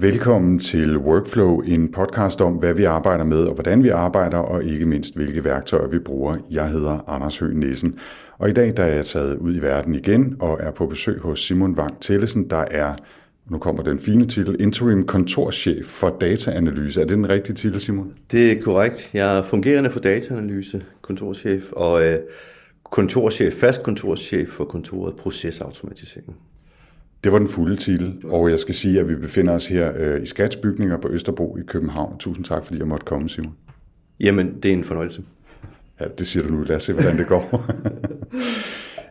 Velkommen til Workflow, en podcast om, hvad vi arbejder med og hvordan vi arbejder, og ikke mindst, hvilke værktøjer vi bruger. Jeg hedder Anders Høgh Nissen, og i dag der er jeg taget ud i verden igen og er på besøg hos Simon Wang Tellesen, der er, nu kommer den fine titel, Interim Kontorchef for Dataanalyse. Er det den rigtige titel, Simon? Det er korrekt. Jeg er fungerende for dataanalyse, kontorchef, og øh, kontorchef, fast kontorchef for kontoret procesautomatisering. Det var den fulde titel, og jeg skal sige, at vi befinder os her øh, i Skatsbygninger på Østerbro i København. Tusind tak, fordi jeg måtte komme, Simon. Jamen, det er en fornøjelse. Ja, det siger du nu. Lad os se, hvordan det går.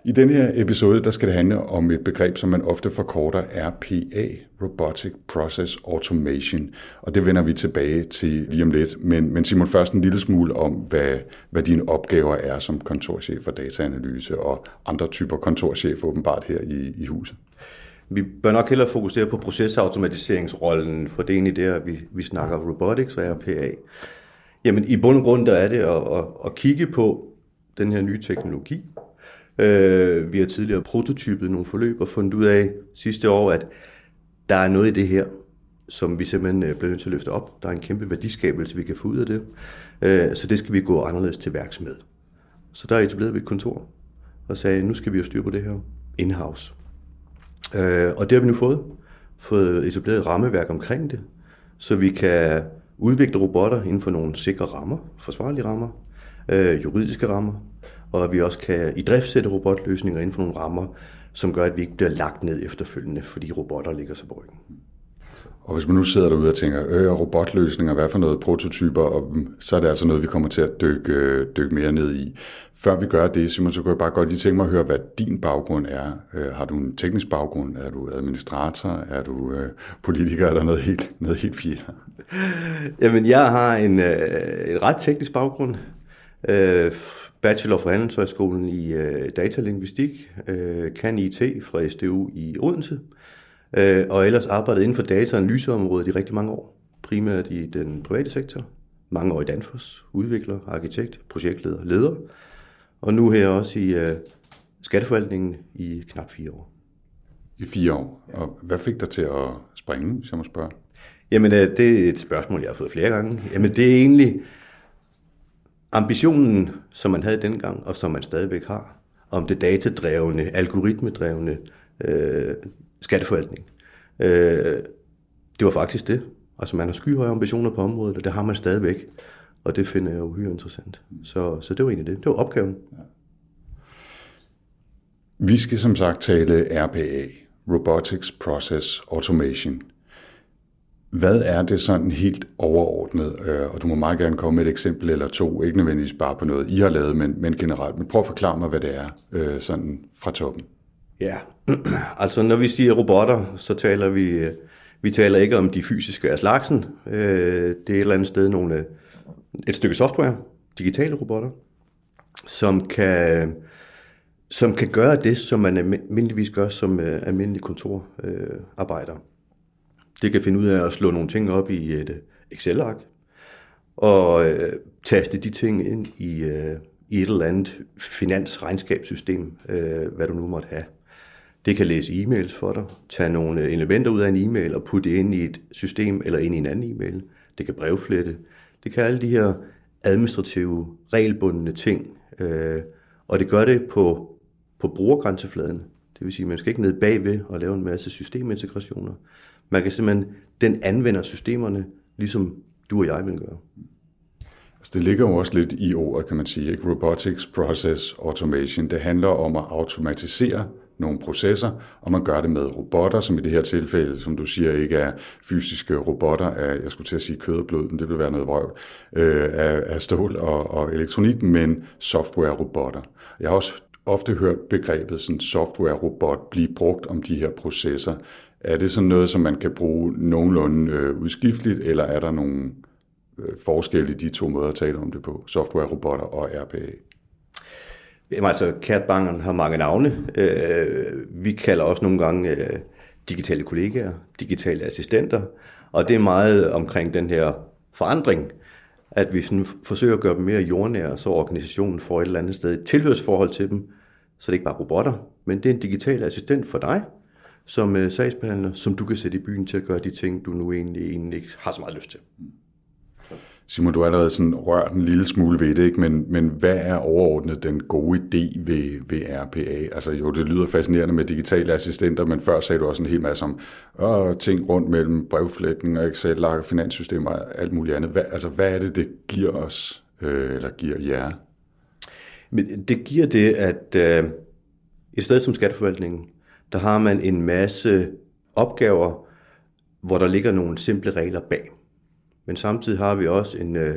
I den her episode, der skal det handle om et begreb, som man ofte forkorter RPA, Robotic Process Automation, og det vender vi tilbage til lige om lidt. Men, men Simon, først en lille smule om, hvad, hvad dine opgaver er som kontorchef for dataanalyse og andre typer kontorchef åbenbart her i, i huset. Vi bør nok hellere fokusere på procesautomatiseringsrollen, for det er egentlig der, vi, vi snakker robotics og RPA. Jamen i bund og grund, der er det at, at, at kigge på den her nye teknologi. Øh, vi har tidligere prototypet nogle forløb og fundet ud af sidste år, at der er noget i det her, som vi simpelthen øh, bliver nødt til at løfte op. Der er en kæmpe værdiskabelse, vi kan få ud af det. Øh, så det skal vi gå anderledes til værks med. Så der etablerede vi et kontor og sagde, nu skal vi jo styre på det her in-house. Øh, og det har vi nu fået. Fået etableret et rammeværk omkring det, så vi kan udvikle robotter inden for nogle sikre rammer, forsvarlige rammer, øh, juridiske rammer, og at vi også kan i driftsætte robotløsninger inden for nogle rammer, som gør, at vi ikke bliver lagt ned efterfølgende, fordi robotter ligger sig på ryggen. Og hvis man nu sidder derude og tænker, øh, robotløsninger, hvad for noget prototyper, og mm, så er det altså noget, vi kommer til at dykke, øh, dykke mere ned i. Før vi gør det, Simon, så kunne jeg bare godt lige tænke mig at høre, hvad din baggrund er. Øh, har du en teknisk baggrund? Er du administrator? Er du øh, politiker? Eller noget helt, noget helt fjerde? Jamen, jeg har en, øh, en ret teknisk baggrund. Øh, bachelor fra Handelshøjskolen i øh, datalingvistik, øh, kan IT fra SDU i Odense, øh, og ellers arbejdet inden for data- og analyseområdet i rigtig mange år. Primært i den private sektor, mange år i Danfoss, udvikler, arkitekt, projektleder, leder, og nu her også i øh, skatteforvaltningen i knap fire år. I fire år. Og hvad fik dig til at springe, hvis jeg må spørge? Jamen, øh, det er et spørgsmål, jeg har fået flere gange. Jamen, det er egentlig ambitionen, som man havde dengang, og som man stadigvæk har, om det datadrevne, algoritmedrevne øh, skatteforvaltning. Øh, det var faktisk det. Altså, man har skyhøje ambitioner på området, og det har man stadigvæk. Og det finder jeg uhyre interessant. Så, så det var egentlig det. Det var opgaven. Vi skal som sagt tale RPA, Robotics Process Automation. Hvad er det sådan helt overordnet? Øh, og du må meget gerne komme med et eksempel eller to, ikke nødvendigvis bare på noget, I har lavet, men, men generelt. Men prøv at forklare mig, hvad det er øh, sådan fra toppen. Ja, altså når vi siger robotter, så taler vi, øh, vi taler ikke om de fysiske af slagsen. Øh, det er et eller andet sted nogle, et stykke software, digitale robotter, som kan, som kan gøre det, som man almindeligvis gør som øh, almindelig kontorarbejder. Det kan finde ud af at slå nogle ting op i et Excel-ark, og øh, taste de ting ind i, øh, i et eller andet finansregnskabssystem, øh, hvad du nu måtte have. Det kan læse e-mails for dig, tage nogle elementer ud af en e-mail og putte det ind i et system eller ind i en anden e-mail. Det kan brevflette. Det kan alle de her administrative, regelbundne ting. Øh, og det gør det på, på brugergrænsefladen. Det vil sige, at man skal ikke ned bagved og lave en masse systemintegrationer. Man kan simpelthen, den anvender systemerne, ligesom du og jeg vil gøre. Altså det ligger jo også lidt i ordet, kan man sige. Ikke? Robotics Process Automation. Det handler om at automatisere nogle processer, og man gør det med robotter, som i det her tilfælde, som du siger, ikke er fysiske robotter af, jeg skulle til at sige kød og blod, men det vil være noget vrøv, øh, af, af stål og, og elektronik, men software-robotter. Jeg har også ofte hørt begrebet sådan software-robot blive brugt om de her processer. Er det sådan noget, som man kan bruge nogenlunde øh, udskifteligt, eller er der nogle øh, forskelle i de to måder at tale om det på, software-robotter og RPA? Jamen altså, Kærtbangen har mange navne. Øh, vi kalder også nogle gange øh, digitale kollegaer, digitale assistenter, og det er meget omkring den her forandring, at vi sådan forsøger at gøre dem mere jordnære, så organisationen får et eller andet sted et tilhørsforhold til dem, så det er ikke bare robotter, men det er en digital assistent for dig, som øh, sagsbehandler, som du kan sætte i byen til at gøre de ting, du nu egentlig, egentlig ikke har så meget lyst til. Simon, du har allerede sådan rørt en lille smule ved det, ikke? Men, men hvad er overordnet den gode idé ved, ved RPA? Altså jo, det lyder fascinerende med digitale assistenter, men før sagde du også en hel masse om øh, ting rundt mellem brevflætning og excel og finanssystemer og alt muligt andet. Hvad, altså hvad er det, det giver os, øh, eller giver jer? Men det giver det, at øh, et sted som skatteforvaltningen, der har man en masse opgaver, hvor der ligger nogle simple regler bag. Men samtidig har vi også en, øh,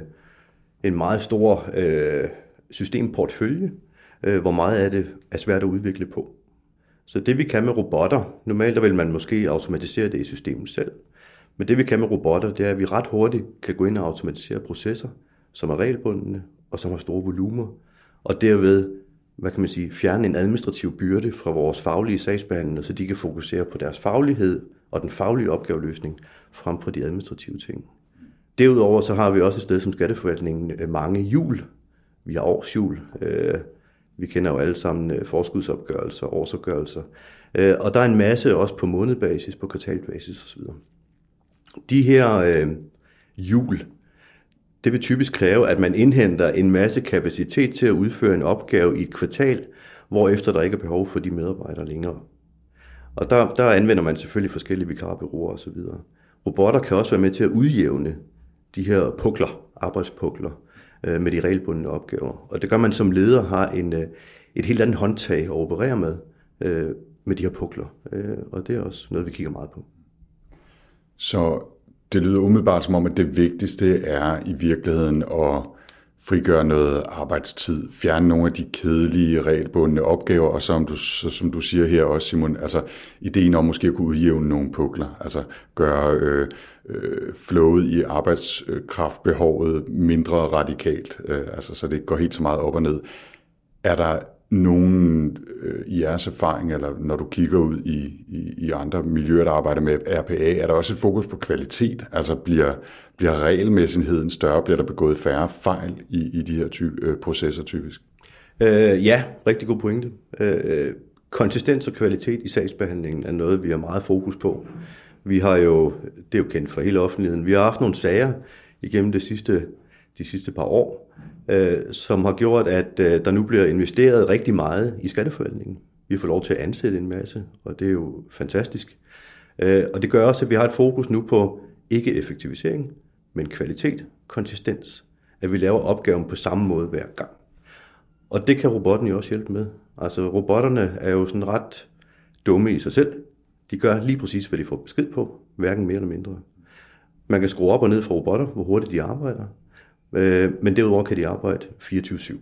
en meget stor øh, systemportfølje, øh, hvor meget af det er svært at udvikle på. Så det vi kan med robotter, normalt der vil man måske automatisere det i systemet selv, men det vi kan med robotter, det er, at vi ret hurtigt kan gå ind og automatisere processer, som er regelbundne og som har store volumer, og derved hvad kan man sige, fjerne en administrativ byrde fra vores faglige sagsbehandlere, så de kan fokusere på deres faglighed og den faglige opgaveløsning frem for de administrative ting. Derudover så har vi også et sted som Skatteforvaltningen øh, mange jul. Vi har årsjul. Øh, vi kender jo alle sammen øh, forskudsopgørelser, årsopgørelser. Øh, og der er en masse også på månedbasis, på kvartalbasis osv. De her øh, jul, det vil typisk kræve, at man indhenter en masse kapacitet til at udføre en opgave i et kvartal, hvor efter der ikke er behov for de medarbejdere længere. Og der, der anvender man selvfølgelig forskellige vikarbyråer osv. Robotter kan også være med til at udjævne de her pukler, arbejdspukler, øh, med de regelbundne opgaver. Og det gør man som leder har en, øh, et helt andet håndtag at operere med, øh, med de her pukler. Øh, og det er også noget, vi kigger meget på. Så det lyder umiddelbart som om, at det vigtigste er i virkeligheden at frigøre noget arbejdstid, fjerne nogle af de kedelige, regelbundne opgaver, og som du, som du siger her også, Simon, altså ideen om måske at kunne udjævne nogle pukler, altså gøre øh, øh, flowet i arbejdskraftbehovet mindre radikalt, øh, altså så det ikke går helt så meget op og ned. Er der nogen øh, i jeres erfaring, eller når du kigger ud i, i, i andre miljøer, der arbejder med RPA, er der også et fokus på kvalitet? Altså bliver, bliver regelmæssigheden større? Bliver der begået færre fejl i, i de her type, øh, processer typisk? Øh, ja, rigtig god pointe. Øh, konsistens og kvalitet i sagsbehandlingen er noget, vi har meget fokus på. Vi har jo, det er jo kendt for hele offentligheden, vi har haft nogle sager igennem det sidste, de sidste par år, øh, som har gjort, at øh, der nu bliver investeret rigtig meget i skatteforvaltningen. Vi har fået lov til at ansætte en masse, og det er jo fantastisk. Øh, og det gør også, at vi har et fokus nu på ikke effektivisering, men kvalitet, konsistens. At vi laver opgaven på samme måde hver gang. Og det kan robotten jo også hjælpe med. Altså robotterne er jo sådan ret dumme i sig selv. De gør lige præcis, hvad de får besked på, hverken mere eller mindre. Man kan skrue op og ned for robotter, hvor hurtigt de arbejder. Øh, men derudover kan de arbejde 24-7.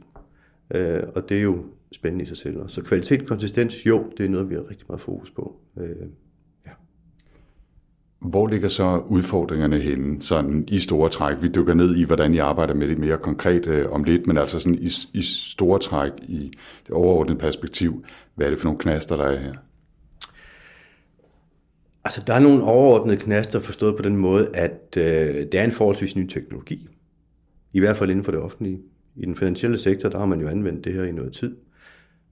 Øh, og det er jo spændende i sig selv. Så kvalitet, konsistens, jo, det er noget, vi har rigtig meget fokus på. Øh, ja. Hvor ligger så udfordringerne henne, sådan i store træk? Vi dykker ned i, hvordan I arbejder med det mere konkret øh, om lidt, men altså sådan i, i store træk, i det overordnede perspektiv, hvad er det for nogle knaster, der er her? Altså, der er nogle overordnede knaster forstået på den måde, at øh, det er en forholdsvis ny teknologi. I hvert fald inden for det offentlige. I den finansielle sektor, der har man jo anvendt det her i noget tid.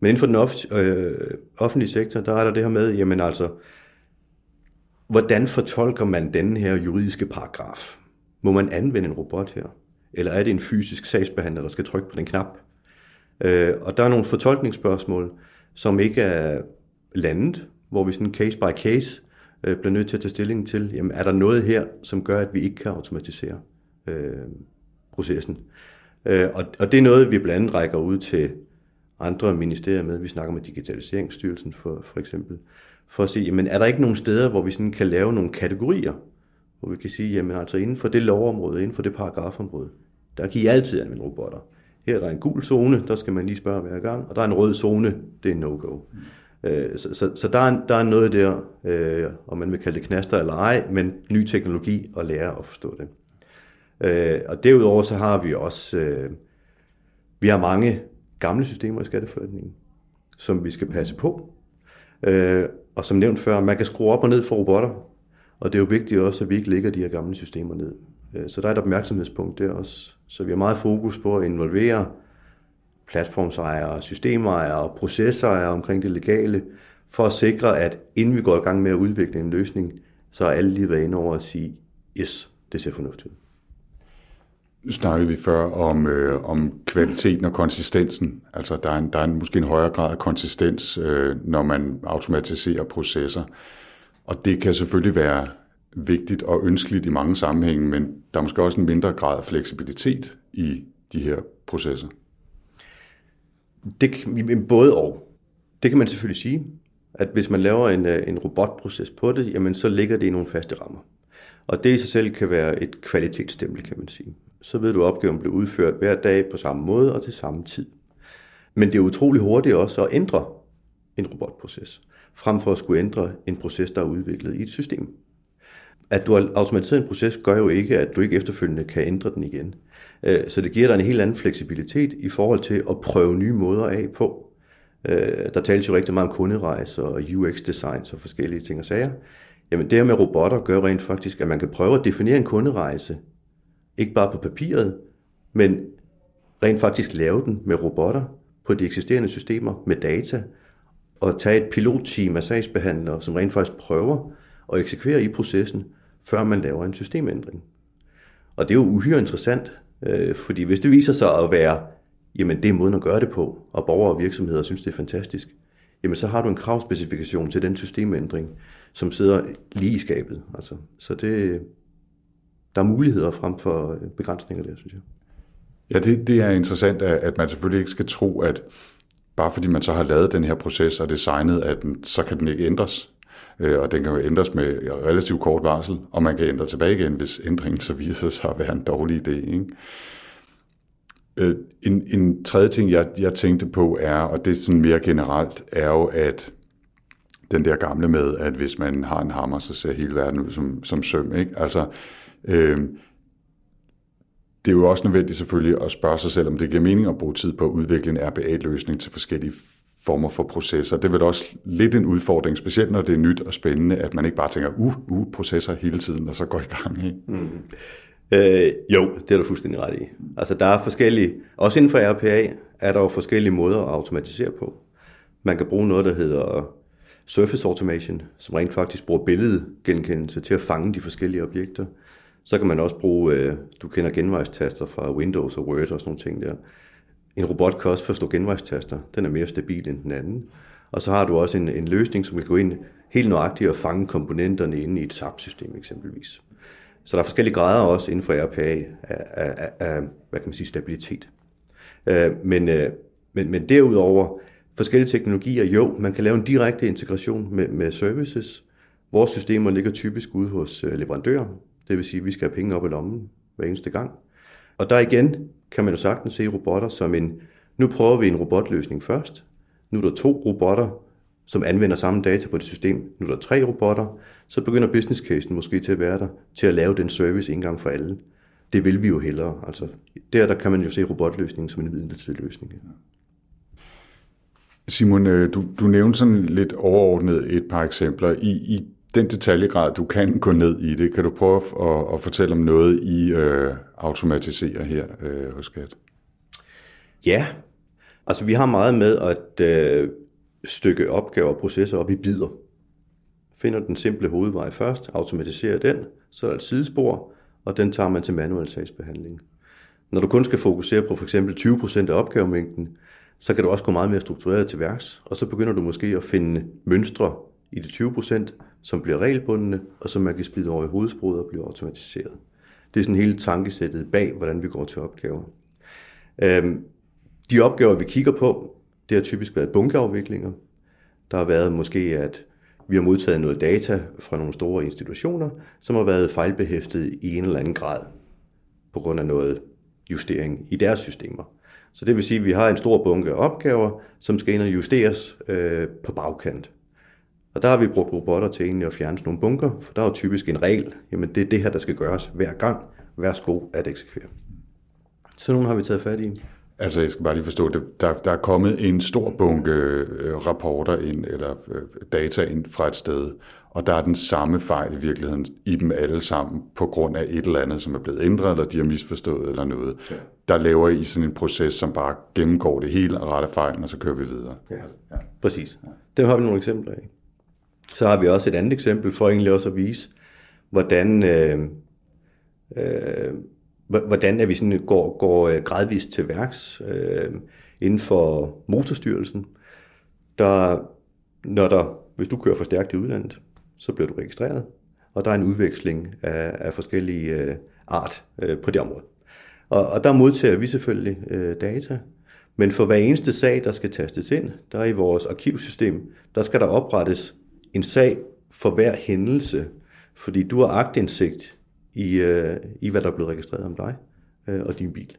Men inden for den off- øh, offentlige sektor, der er der det her med, jamen altså, hvordan fortolker man den her juridiske paragraf? Må man anvende en robot her? Eller er det en fysisk sagsbehandler, der skal trykke på den knap? Øh, og der er nogle fortolkningsspørgsmål, som ikke er landet, hvor vi sådan case by case øh, bliver nødt til at tage stilling til, jamen er der noget her, som gør, at vi ikke kan automatisere øh, processen? Øh, og, og det er noget, vi blandt andet rækker ud til andre ministerier med. Vi snakker med Digitaliseringsstyrelsen for, for eksempel, for at se, jamen er der ikke nogen steder, hvor vi sådan kan lave nogle kategorier, hvor vi kan sige, jamen altså inden for det lovområde, inden for det paragrafområde, der kan I altid anvende robotter. Her er der en gul zone, der skal man lige spørge hver gang, og der er en rød zone, det er no-go. Mm. Øh, så, så, så der, er, der er noget der, øh, om man vil kalde det knaster eller ej, men ny teknologi og lære at forstå det. Øh, og derudover så har vi også, øh, vi har mange gamle systemer i skatteforvaltningen, som vi skal passe på. Øh, og som nævnt før, man kan skrue op og ned for robotter, og det er jo vigtigt også, at vi ikke lægger de her gamle systemer ned. Øh, så der er et opmærksomhedspunkt der også. Så vi har meget fokus på at involvere platformsejere, systemejere og processejere omkring det legale, for at sikre, at inden vi går i gang med at udvikle en løsning, så er alle lige været inde over at sige, yes, det ser fornuftigt ud. Nu snakkede vi før om, øh, om kvaliteten og konsistensen. Altså der er, en, der er en, måske en højere grad af konsistens, øh, når man automatiserer processer. Og det kan selvfølgelig være vigtigt og ønskeligt i mange sammenhænge, men der er måske også en mindre grad af fleksibilitet i de her processer. Det, både og. Det kan man selvfølgelig sige, at hvis man laver en, øh, en robotproces på det, jamen så ligger det i nogle faste rammer. Og det i sig selv kan være et kvalitetsstempel, kan man sige. Så ved du, at opgaven bliver udført hver dag på samme måde og til samme tid. Men det er utrolig hurtigt også at ændre en robotproces, frem for at skulle ændre en proces, der er udviklet i et system. At du har automatiseret en proces, gør jo ikke, at du ikke efterfølgende kan ændre den igen. Øh, så det giver dig en helt anden fleksibilitet i forhold til at prøve nye måder af på. Øh, der tales jo rigtig meget om kunderejser og UX-design og forskellige ting og sager. Jamen det her med robotter gør rent faktisk, at man kan prøve at definere en kunderejse, ikke bare på papiret, men rent faktisk lave den med robotter på de eksisterende systemer med data, og tage et pilotteam af sagsbehandlere, som rent faktisk prøver at eksekvere i processen, før man laver en systemændring. Og det er jo uhyre interessant, øh, fordi hvis det viser sig at være, jamen det er måden at gøre det på, og borgere og virksomheder synes, det er fantastisk, jamen så har du en kravspecifikation til den systemændring, som sidder lige i skabet. Altså, så det, der er muligheder frem for øh, begrænsninger der, synes jeg. Ja, det, det er interessant, at man selvfølgelig ikke skal tro, at bare fordi man så har lavet den her proces og designet, at den, så kan den ikke ændres. Øh, og den kan jo ændres med relativt kort varsel, og man kan ændre tilbage igen, hvis ændringen så viser sig at være en dårlig idé. Ikke? Øh, en, en tredje ting, jeg, jeg tænkte på er, og det er sådan mere generelt, er jo, at den der gamle med, at hvis man har en hammer, så ser hele verden ud som, som søm. Ikke? Altså, øh, det er jo også nødvendigt selvfølgelig at spørge sig selv, om det giver mening at bruge tid på at udvikle en RPA-løsning til forskellige former for processer. Det vil også lidt en udfordring, specielt når det er nyt og spændende, at man ikke bare tænker, uh, uh, processer hele tiden, og så går i gang. Ikke? Mm. Øh, jo, det er du fuldstændig ret i. Altså der er forskellige, også inden for RPA, er der jo forskellige måder at automatisere på. Man kan bruge noget, der hedder Surface Automation, som rent faktisk bruger billedgenkendelse til at fange de forskellige objekter. Så kan man også bruge, øh, du kender genvejstaster fra Windows og Word og sådan nogle ting der. En robot kan også forstå genvejstaster. Den er mere stabil end den anden. Og så har du også en, en løsning, som kan gå ind helt nøjagtigt og fange komponenterne inde i et SAP-system eksempelvis. Så der er forskellige grader også inden for RPA af, af, af, af hvad kan man sige, stabilitet. Øh, men, øh, men, men derudover, forskellige teknologier, jo, man kan lave en direkte integration med, med services. Vores systemer ligger typisk ude hos øh, leverandører, det vil sige, at vi skal have penge op i lommen hver eneste gang. Og der igen kan man jo sagtens se robotter som en, nu prøver vi en robotløsning først, nu er der to robotter, som anvender samme data på det system, nu er der tre robotter, så begynder business casen måske til at være der, til at lave den service en gang for alle. Det vil vi jo hellere. Altså, der, der kan man jo se robotløsningen som en midlertidig løsning. Simon, øh, du, du nævnte sådan lidt overordnet et par eksempler. I, i den detaljegrad, du kan gå ned i det, kan du prøve at, at fortælle om noget, I øh, automatiserer her øh, hos Skat? Ja, altså vi har meget med at øh, stykke opgaver og processer op i bidder. Finder den simple hovedvej først, automatiserer den, så er der et sidespor, og den tager man til manuel sagsbehandling. Når du kun skal fokusere på f.eks. 20% af opgavemængden, så kan du også gå meget mere struktureret til værks, og så begynder du måske at finde mønstre i de 20%, som bliver regelbundne, og som man kan spide over i hovedsproget og blive automatiseret. Det er sådan hele tankesættet bag, hvordan vi går til opgaver. Øhm, de opgaver, vi kigger på, det har typisk været bunkeafviklinger. Der har været måske, at vi har modtaget noget data fra nogle store institutioner, som har været fejlbehæftet i en eller anden grad på grund af noget justering i deres systemer. Så det vil sige, at vi har en stor bunke opgaver, som skal ind og justeres øh, på bagkant. Og der har vi brugt robotter til egentlig at fjerne nogle bunker, for der er jo typisk en regel, jamen det er det her, der skal gøres hver gang. Værsgo at eksekvere. Så nogle har vi taget fat i. Altså, jeg skal bare lige forstå, det. Der, der er kommet en stor bunke øh, rapporter ind, eller øh, data ind fra et sted, og der er den samme fejl i virkeligheden i dem alle sammen, på grund af et eller andet, som er blevet ændret, eller de har misforstået eller noget. Ja. der laver I sådan en proces, som bare gennemgår det hele og retter fejlen, og så kører vi videre. Ja, ja. præcis. Dem har vi nogle eksempler af. Så har vi også et andet eksempel for egentlig også at vise, hvordan, øh, øh, hvordan at vi sådan går, går øh, gradvist til værks øh, inden for motorstyrelsen. Der, når der, hvis du kører for stærkt i udlandet, så bliver du registreret, og der er en udveksling af, af forskellige øh, art øh, på det område. Og, og der modtager vi selvfølgelig øh, data, men for hver eneste sag, der skal tastes ind, der er i vores arkivsystem, der skal der oprettes en sag for hver hændelse, fordi du har agtindsigt i, øh, i hvad der er blevet registreret om dig øh, og din bil.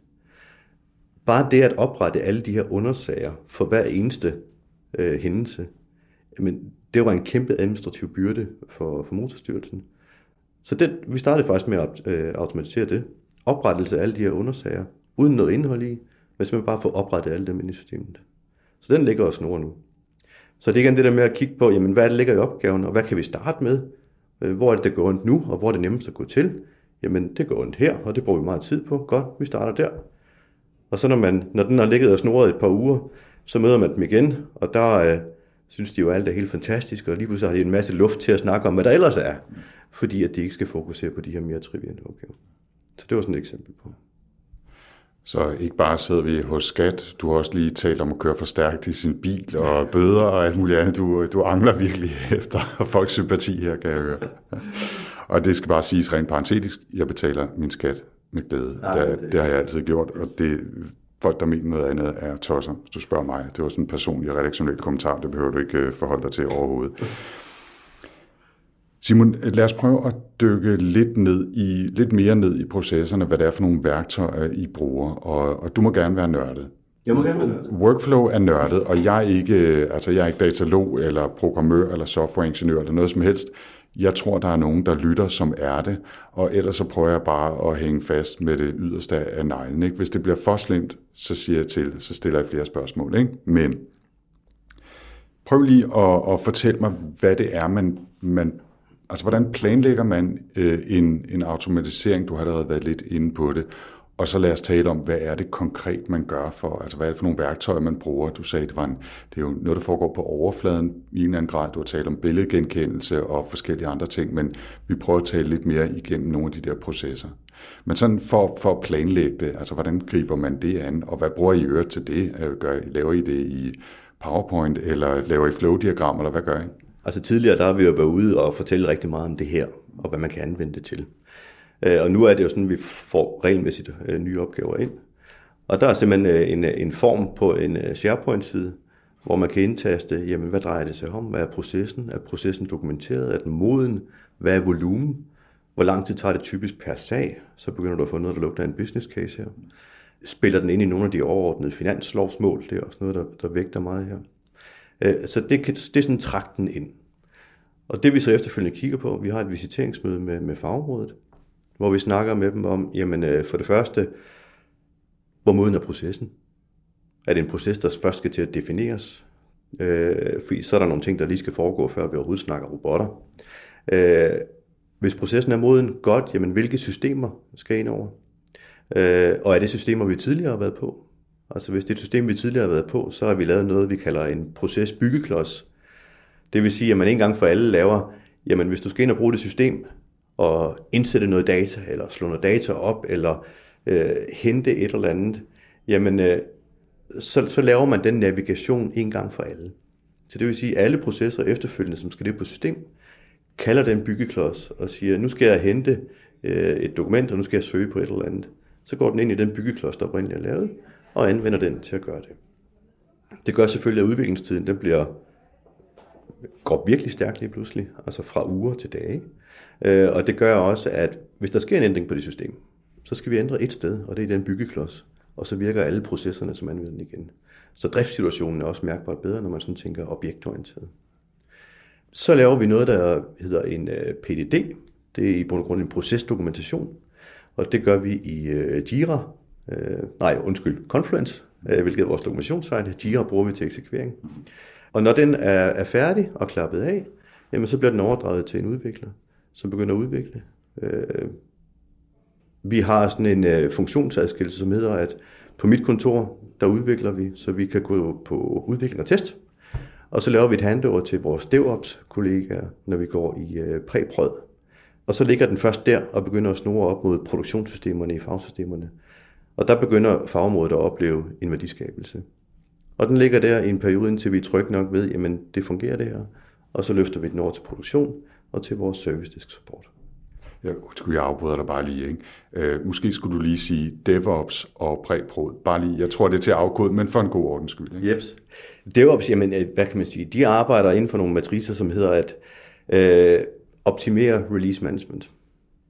Bare det at oprette alle de her undersager for hver eneste øh, hændelse, men det var en kæmpe administrativ byrde for, for Motorstyrelsen. Så det, vi startede faktisk med at øh, automatisere det. Oprettelse af alle de her undersager, uden noget indhold i, men simpelthen bare få oprettet alle dem ind i systemet. Så den ligger også nu. Så det er igen det der med at kigge på, jamen, hvad er det ligger i opgaven, og hvad kan vi starte med? Øh, hvor er det, der går ondt nu, og hvor er det nemmest at gå til? Jamen, det går ondt her, og det bruger vi meget tid på. Godt, vi starter der. Og så når, man, når den har ligget og snoret et par uger, så møder man dem igen, og der øh, synes de jo alt er helt fantastisk, og lige pludselig har de en masse luft til at snakke om, hvad der ellers er, fordi at de ikke skal fokusere på de her mere trivielle opgaver. Så det var sådan et eksempel på. Så ikke bare sidder vi hos Skat, du har også lige talt om at køre for stærkt i sin bil og bøder og alt muligt andet. Du, du angler virkelig efter folks sympati her, kan jeg høre. Og det skal bare siges rent parentetisk, jeg betaler min skat med glæde. Nej, det, det, det har jeg altid gjort, og det folk, der mener noget andet, er tosser, hvis du spørger mig. Det var sådan en personlig og redaktionel kommentar, det behøver du ikke øh, forholde dig til overhovedet. Simon, lad os prøve at dykke lidt, ned i, lidt mere ned i processerne, hvad det er for nogle værktøjer, I bruger, og, og du må gerne være nørdet. Jeg må gerne være nørdet. Workflow er nørdet, og jeg er ikke, altså jeg er ikke datalog, eller programmør, eller softwareingeniør, eller noget som helst. Jeg tror, der er nogen, der lytter, som er det, og ellers så prøver jeg bare at hænge fast med det yderste af neglen. Ikke? Hvis det bliver for slemt, så siger jeg til, så stiller jeg flere spørgsmål. Ikke? Men prøv lige at, at fortælle mig, hvad det er, man, man Altså, hvordan planlægger man øh, en, en automatisering? Du har allerede været lidt inde på det. Og så lad os tale om, hvad er det konkret, man gør for, altså hvad er det for nogle værktøjer, man bruger? Du sagde, det, var en, det er jo noget, der foregår på overfladen i en eller anden grad. Du har talt om billedgenkendelse og forskellige andre ting, men vi prøver at tale lidt mere igennem nogle af de der processer. Men sådan for, for at planlægge det, altså hvordan griber man det an, og hvad bruger I øvrigt til det? Øh, gør, laver I det i PowerPoint, eller laver I flow-diagram, eller hvad gør I? Altså tidligere, der har vi jo været ude og fortælle rigtig meget om det her, og hvad man kan anvende det til. Øh, og nu er det jo sådan, at vi får regelmæssigt øh, nye opgaver ind. Og der er simpelthen øh, en, øh, en form på en øh, SharePoint-side, hvor man kan indtaste, jamen hvad drejer det sig om? Hvad er processen? Er processen dokumenteret? Er den moden? Hvad er volumen? Hvor lang tid tager det typisk per sag? Så begynder du at få noget, der lugter af en business case her. Spiller den ind i nogle af de overordnede finanslovsmål? Det er også noget, der, der vægter meget her. Øh, så det, det er sådan trakten ind. Og det vi så efterfølgende kigger på, vi har et visiteringsmøde med, med fagområdet, hvor vi snakker med dem om, jamen øh, for det første, hvor moden er processen? Er det en proces, der først skal til at defineres? Øh, fordi så er der nogle ting, der lige skal foregå, før vi overhovedet snakker robotter. Øh, hvis processen er moden godt, jamen hvilke systemer skal ind over? Øh, og er det systemer, vi tidligere har været på? Altså hvis det er et system, vi tidligere har været på, så har vi lavet noget, vi kalder en procesbyggeklods. Det vil sige, at man en gang for alle laver, jamen hvis du skal ind og bruge det system, og indsætte noget data, eller slå noget data op, eller øh, hente et eller andet, jamen øh, så, så laver man den navigation en gang for alle. Så det vil sige, at alle processer efterfølgende, som skal det på system, kalder den byggeklods og siger, nu skal jeg hente øh, et dokument, og nu skal jeg søge på et eller andet. Så går den ind i den byggeklods, der oprindeligt er lavet, og anvender den til at gøre det. Det gør selvfølgelig, at udviklingstiden den bliver, går virkelig stærkt lige pludselig, altså fra uger til dage. Øh, og det gør også, at hvis der sker en ændring på det system, så skal vi ændre et sted, og det er den byggeklods. Og så virker alle processerne som anvendt igen. Så driftssituationen er også mærkbart bedre, når man sådan tænker objektorienteret. Så laver vi noget, der hedder en øh, PDD. Det er i bund og grund en procesdokumentation. Og det gør vi i øh, Jira. Øh, nej, undskyld, Confluence, øh, hvilket er vores dokumentationssite. Jira bruger vi til eksekvering. Og når den er, er færdig og klappet af, jamen så bliver den overdraget til en udvikler som begynder at udvikle. Øh, Vi har sådan en øh, funktionsadskillelse, som hedder, at på mit kontor, der udvikler vi, så vi kan gå på udvikling og test. Og så laver vi et handover til vores DevOps-kollegaer, når vi går i øh, præprød. Og så ligger den først der og begynder at snore op mod produktionssystemerne i fagsystemerne. Og der begynder fagområdet at opleve en værdiskabelse. Og den ligger der i en periode, indtil vi er trygge nok ved, jamen det fungerer det her. Og så løfter vi den over til produktion og til vores service desk support. Ja, skulle jeg afbryde dig bare lige, ikke? Øh, måske skulle du lige sige DevOps og præprod. Bare lige, jeg tror det er til afkode, men for en god ordens skyld. Ikke? Jeps. DevOps, jamen, øh, hvad kan man sige? De arbejder inden for nogle matricer, som hedder at øh, optimere release management.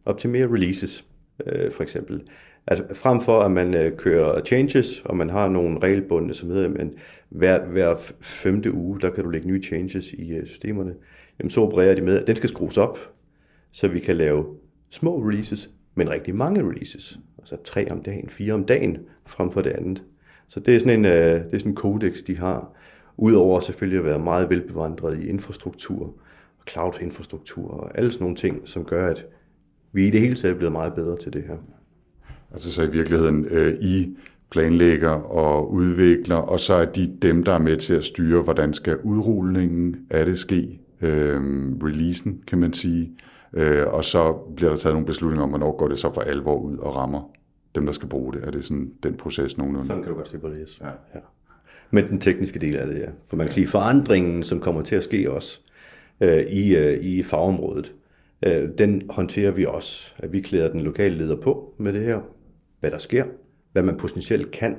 Optimere releases, øh, for eksempel. At frem for, at man øh, kører changes, og man har nogle regelbundne, som hedder, at hver, hver femte uge, der kan du lægge nye changes i øh, systemerne, jamen så opererer de med, at den skal skrues op, så vi kan lave små releases, men rigtig mange releases. Altså tre om dagen, fire om dagen, frem for det andet. Så det er sådan en, øh, det er sådan en kodex, de har. Udover selvfølgelig at være meget velbevandret i infrastruktur, cloud-infrastruktur og alle sådan nogle ting, som gør, at vi i det hele taget er blevet meget bedre til det her. Altså så i virkeligheden, øh, I planlægger og udvikler, og så er de dem, der er med til at styre, hvordan skal udrulningen af det ske, øh, releasen, kan man sige, øh, og så bliver der taget nogle beslutninger om, hvornår går det så for alvor ud og rammer dem, der skal bruge det. Er det sådan den proces nogenlunde? Sådan kan du godt se på det, yes. Ja. ja. Men den tekniske del af det, ja. For man kan sige, forandringen, som kommer til at ske også øh, i, øh, i fagområdet, øh, den håndterer vi også. At vi klæder den lokale leder på med det her, hvad der sker, hvad man potentielt kan.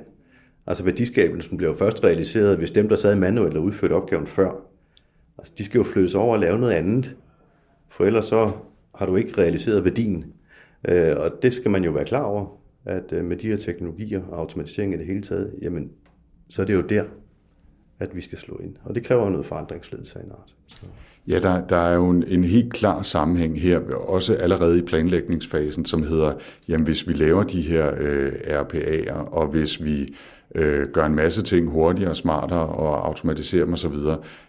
Altså værdiskabelsen bliver jo først realiseret, hvis dem, der sad manuelt og udførte opgaven før, altså de skal jo flyttes over og lave noget andet. For ellers så har du ikke realiseret værdien. Øh, og det skal man jo være klar over, at øh, med de her teknologier og automatisering i det hele taget, jamen, så er det jo der, at vi skal slå ind. Og det kræver noget forandringsledelse af en art. Så. Ja, der, der er jo en, en helt klar sammenhæng her, også allerede i planlægningsfasen, som hedder, jamen hvis vi laver de her øh, RPA'er, og hvis vi øh, gør en masse ting hurtigere, og smartere og automatiserer dem osv.,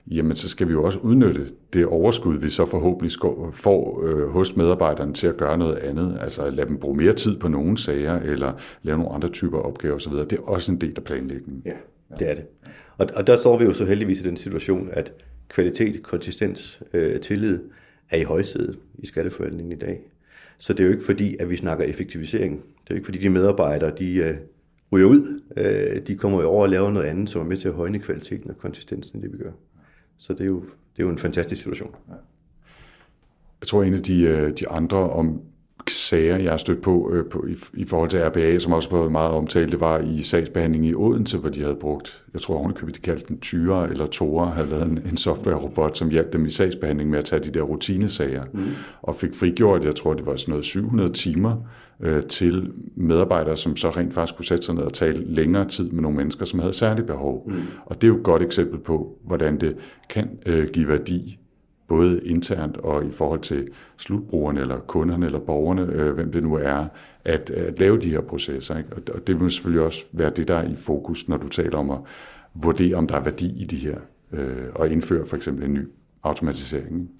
jamen så skal vi jo også udnytte det overskud, vi så forhåbentlig får øh, hos medarbejderne til at gøre noget andet. Altså lade dem bruge mere tid på nogle sager, eller lave nogle andre typer opgaver osv. Det er også en del af planlægningen. Ja, det er det. Og, og der står vi jo så heldigvis i den situation, at kvalitet, konsistens, øh, tillid er i højsædet i skatteforvaltningen i dag. Så det er jo ikke fordi, at vi snakker effektivisering. Det er jo ikke fordi, de medarbejdere, de øh, ryger ud. Øh, de kommer jo over og laver noget andet, som er med til at højne kvaliteten og konsistensen i det, vi gør. Så det er jo, det er jo en fantastisk situation. Jeg tror, en af de, øh, de andre om sager, jeg har stødt på, øh, på i, i forhold til RBA, som også var meget omtalt, det var i sagsbehandling i Odense, hvor de havde brugt, jeg tror ovenikøbet, de kaldte den Tyre eller Tora, havde lavet en, en software-robot, som hjalp dem i sagsbehandling med at tage de der rutinesager, mm. og fik frigjort, jeg tror, det var sådan noget 700 timer øh, til medarbejdere, som så rent faktisk kunne sætte sig ned og tale længere tid med nogle mennesker, som havde særligt behov. Mm. Og det er jo et godt eksempel på, hvordan det kan øh, give værdi både internt og i forhold til slutbrugerne, eller kunderne, eller borgerne, øh, hvem det nu er, at, at lave de her processer. Ikke? Og det vil selvfølgelig også være det, der er i fokus, når du taler om at vurdere, om der er værdi i de her, øh, og indføre for eksempel en ny automatisering.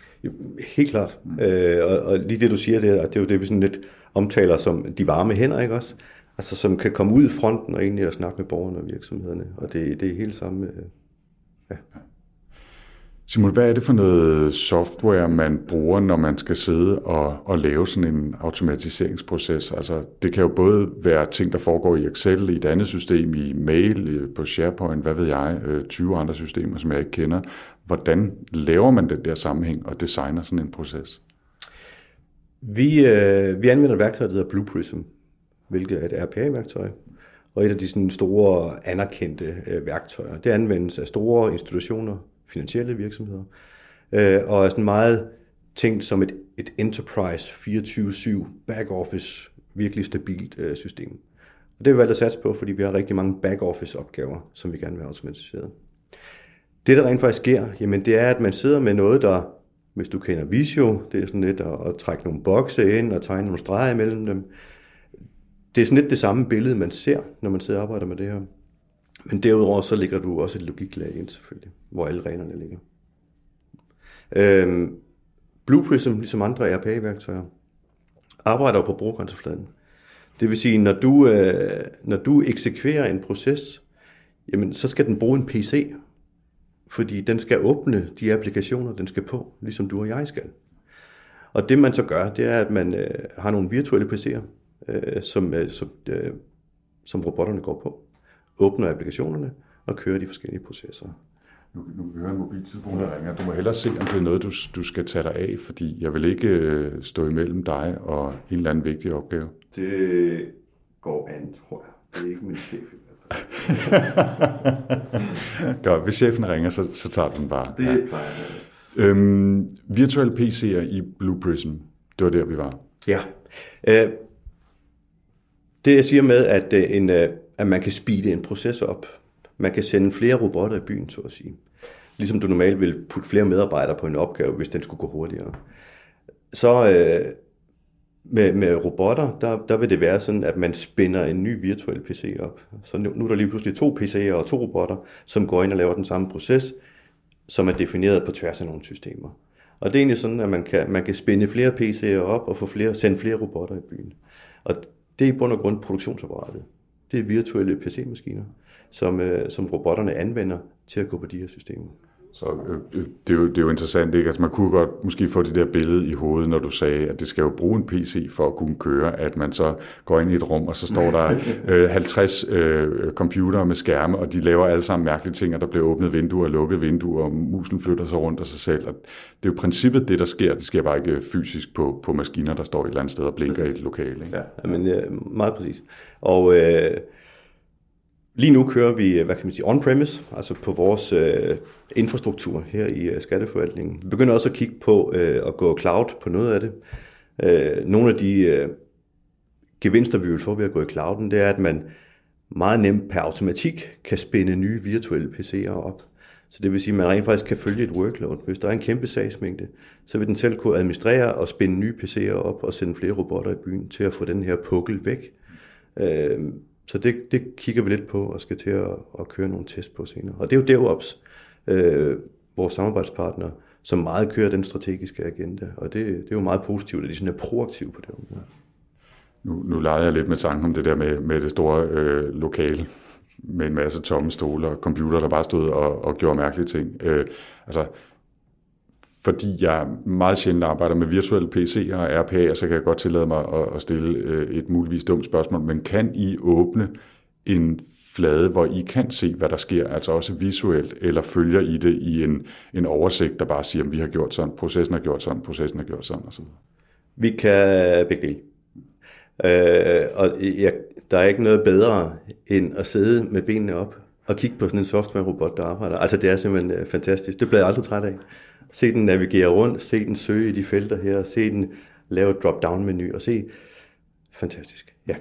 Helt klart. Mm. Øh, og, og lige det, du siger, det det er jo det, vi sådan lidt omtaler som de varme hænder, ikke også? Altså, som kan komme ud i fronten og egentlig snakke med borgerne og virksomhederne. Og det, det er helt samme... Øh. Simon, hvad er det for noget software, man bruger, når man skal sidde og, og lave sådan en automatiseringsproces? Altså, det kan jo både være ting, der foregår i Excel, i et andet system, i mail, på SharePoint, hvad ved jeg, øh, 20 andre systemer, som jeg ikke kender. Hvordan laver man den der sammenhæng og designer sådan en proces? Vi, øh, vi anvender et værktøj, der hedder Blue Prism, hvilket er et RPA-værktøj, og et af de sådan store anerkendte øh, værktøjer. Det anvendes af store institutioner, finansielle virksomheder, øh, og er sådan meget tænkt som et, et enterprise 24-7 back-office, virkelig stabilt øh, system. Og det har vi valgt at satse på, fordi vi har rigtig mange back-office opgaver, som vi gerne vil have automatiseret. Det, der rent faktisk sker, jamen det er, at man sidder med noget, der, hvis du kender Visio, det er sådan lidt at, at trække nogle bokse ind og tegne nogle streger imellem dem. Det er sådan lidt det samme billede, man ser, når man sidder og arbejder med det her. Men derudover så ligger du også et logiklag ind selvfølgelig, hvor alle reglerne ligger. Øhm, Blue Prism, ligesom andre RPA-værktøjer, arbejder på brugerkontofladen. Det vil sige, når du, øh, når du eksekverer en proces, jamen, så skal den bruge en PC, fordi den skal åbne de applikationer, den skal på, ligesom du og jeg skal. Og det man så gør, det er, at man øh, har nogle virtuelle PC'er, øh, som, øh, som, øh, som robotterne går på, åbner applikationerne og kører de forskellige processer. Nu, nu kan vi høre en mobiltelefon, der ringer. Du må hellere se, om det er noget, du, du skal tage dig af, fordi jeg vil ikke øh, stå imellem dig og en eller anden vigtig opgave. Det går an, tror jeg. Det er ikke min chef. Godt, hvis chefen ringer, så, så tager den bare. Det ja. plejer jeg. Øhm, virtuelle PC'er i Blue Prism, det var der, vi var. Ja. Øh, det jeg siger med, at, øh, en, øh, at man kan speede en proces op, man kan sende flere robotter i byen, så at sige. Ligesom du normalt vil putte flere medarbejdere på en opgave, hvis den skulle gå hurtigere. Så øh, med, med robotter, der, der vil det være sådan, at man spænder en ny virtuel PC op. Så nu, nu er der lige pludselig to PC'er og to robotter, som går ind og laver den samme proces, som er defineret på tværs af nogle systemer. Og det er egentlig sådan, at man kan, man kan spænde flere PC'er op og få flere, sende flere robotter i byen. Og det er i bund og grund produktionsapparatet. Det er virtuelle PC-maskiner, som, øh, som robotterne anvender til at gå på de her systemer. Så øh, øh, det, er jo, det er jo interessant, ikke? Altså, man kunne godt måske få det der billede i hovedet, når du sagde, at det skal jo bruge en PC for at kunne køre, at man så går ind i et rum, og så står der øh, 50 øh, computere med skærme, og de laver alle sammen mærkelige ting, og der bliver åbnet vinduer og lukket vinduer, og musen flytter sig rundt af sig selv. Og det er jo princippet det, der sker. Det sker bare ikke fysisk på, på maskiner, der står et eller andet sted og blinker i et lokale. Ikke? Ja, men ja, meget præcis. Og... Øh Lige nu kører vi, øh, hvad kan man sige, on-premise, altså på vores øh, infrastruktur her i øh, skatteforvaltningen. Vi begynder også at kigge på øh, at gå cloud på noget af det. Øh, nogle af de øh, gevinster, vi vil få ved at gå i clouden, det er, at man meget nemt per automatik kan spænde nye virtuelle PC'er op. Så det vil sige, at man rent faktisk kan følge et workload. Hvis der er en kæmpe sagsmængde, så vil den selv kunne administrere og spænde nye PC'er op og sende flere robotter i byen til at få den her pukkel væk. Øh, så det, det kigger vi lidt på og skal til at, at køre nogle test på senere. Og det er jo DevOps, øh, vores samarbejdspartner, som meget kører den strategiske agenda. Og det, det er jo meget positivt, at de sådan er proaktive på det område. Nu, nu leger jeg lidt med tanken om det der med, med det store øh, lokale med en masse tomme stole og computer, der bare stod og, og gjorde mærkelige ting. Øh, altså, fordi jeg meget sjældent arbejder med virtuelle PC'er og RPA'er, så kan jeg godt tillade mig at, stille øh, et muligvis dumt spørgsmål, men kan I åbne en flade, hvor I kan se, hvad der sker, altså også visuelt, eller følger I det i en, en oversigt, der bare siger, at vi har gjort sådan, processen har gjort sådan, processen har gjort sådan, osv.? Vi kan begge dele. Øh, og jeg, der er ikke noget bedre, end at sidde med benene op og kigge på sådan en software-robot, der arbejder. Altså, det er simpelthen øh, fantastisk. Det bliver jeg aldrig træt af se den navigere rundt, se den søge i de felter her, se den lave et drop-down-menu og se. Fantastisk, ja.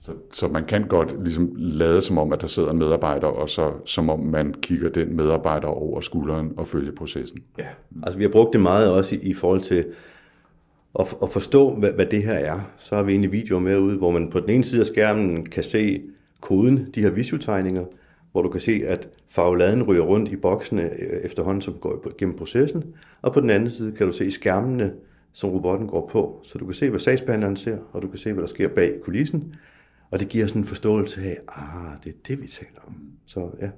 Så, så man kan godt ligesom lade som om, at der sidder en medarbejder, og så som om man kigger den medarbejder over skulderen og følger processen. Ja, altså vi har brugt det meget også i, i forhold til at, at forstå, hvad, hvad det her er. Så har vi egentlig videoer med ude, hvor man på den ene side af skærmen kan se koden, de her visualtegninger, hvor du kan se, at farveladen ryger rundt i boksene øh, efterhånden, som går gennem processen. Og på den anden side kan du se skærmene, som robotten går på. Så du kan se, hvad sagsbehandleren ser, og du kan se, hvad der sker bag kulissen. Og det giver sådan en forståelse af, ah, det er det, vi taler om. Så ja.